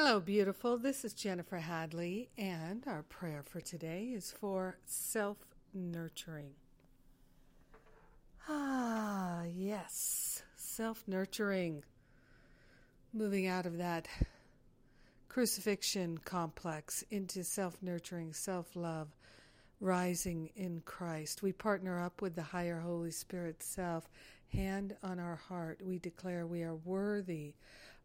Hello, beautiful. This is Jennifer Hadley, and our prayer for today is for self nurturing. Ah, yes, self nurturing. Moving out of that crucifixion complex into self nurturing, self love, rising in Christ. We partner up with the higher Holy Spirit self. Hand on our heart, we declare we are worthy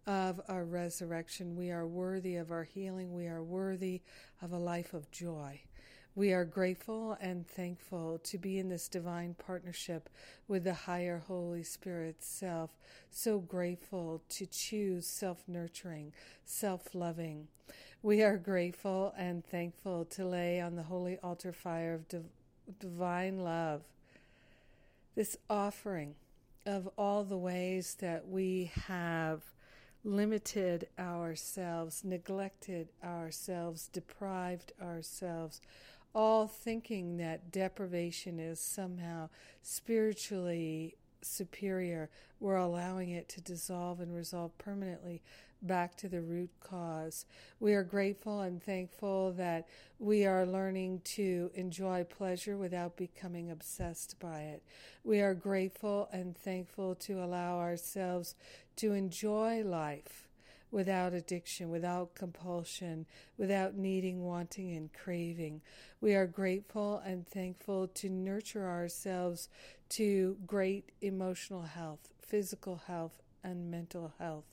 of our resurrection. We are worthy of our healing. We are worthy of a life of joy. We are grateful and thankful to be in this divine partnership with the higher Holy Spirit self. So grateful to choose self nurturing, self loving. We are grateful and thankful to lay on the holy altar fire of div- divine love this offering of all the ways that we have limited ourselves, neglected ourselves, deprived ourselves, all thinking that deprivation is somehow spiritually superior. We're allowing it to dissolve and resolve permanently back to the root cause. We are grateful and thankful that we are learning to enjoy pleasure without becoming obsessed by it. We are grateful and thankful to allow ourselves to enjoy life without addiction, without compulsion, without needing, wanting, and craving. We are grateful and thankful to nurture ourselves to great emotional health, physical health, and mental health.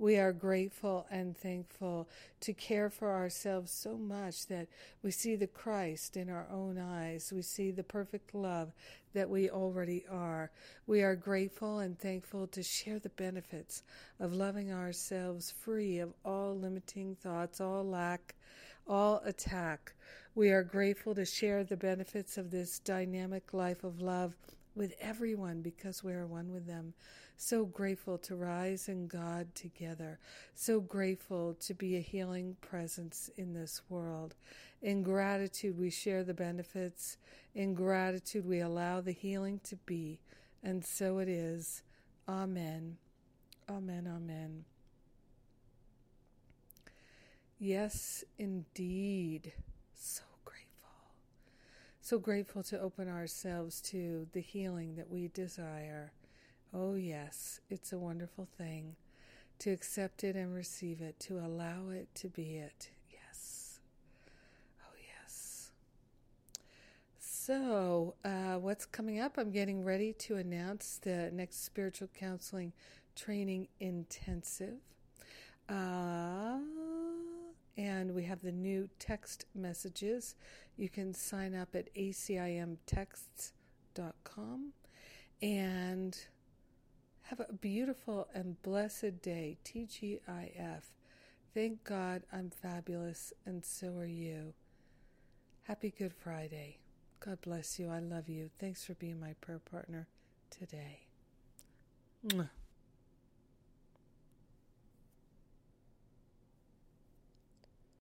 We are grateful and thankful to care for ourselves so much that we see the Christ in our own eyes. We see the perfect love that we already are. We are grateful and thankful to share the benefits of loving ourselves free of all limiting thoughts, all lack, all attack. We are grateful to share the benefits of this dynamic life of love with everyone because we are one with them. So grateful to rise in God together. So grateful to be a healing presence in this world. In gratitude, we share the benefits. In gratitude, we allow the healing to be. And so it is. Amen. Amen. Amen. Yes, indeed. So so grateful to open ourselves to the healing that we desire. Oh, yes, it's a wonderful thing to accept it and receive it, to allow it to be it. Yes. Oh, yes. So, uh, what's coming up? I'm getting ready to announce the next spiritual counseling training intensive. Uh, and we have the new text messages. You can sign up at acimtexts.com and have a beautiful and blessed day. TGIF. Thank God I'm fabulous and so are you. Happy Good Friday. God bless you. I love you. Thanks for being my prayer partner today. Mwah.